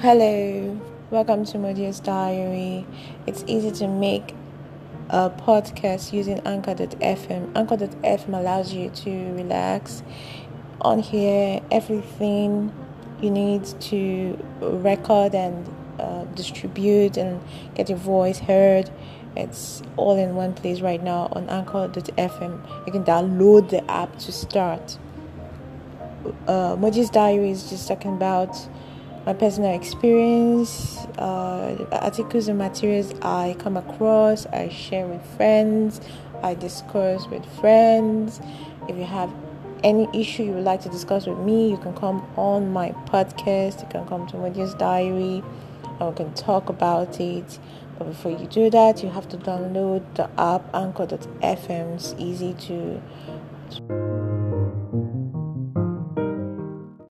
Hello, welcome to Mudia's Diary. It's easy to make a podcast using Anchor.fm. Anchor.fm allows you to relax. On here, everything you need to record and uh, distribute and get your voice heard. It's all in one place right now on Anchor.fm. You can download the app to start. Uh, Diary is just talking about my personal experience, uh, articles and materials I come across, I share with friends, I discuss with friends. If you have any issue you would like to discuss with me, you can come on my podcast. You can come to Mudia's Diary and we can talk about it. But before you do that, you have to download the app Anchor.fm. It's easy to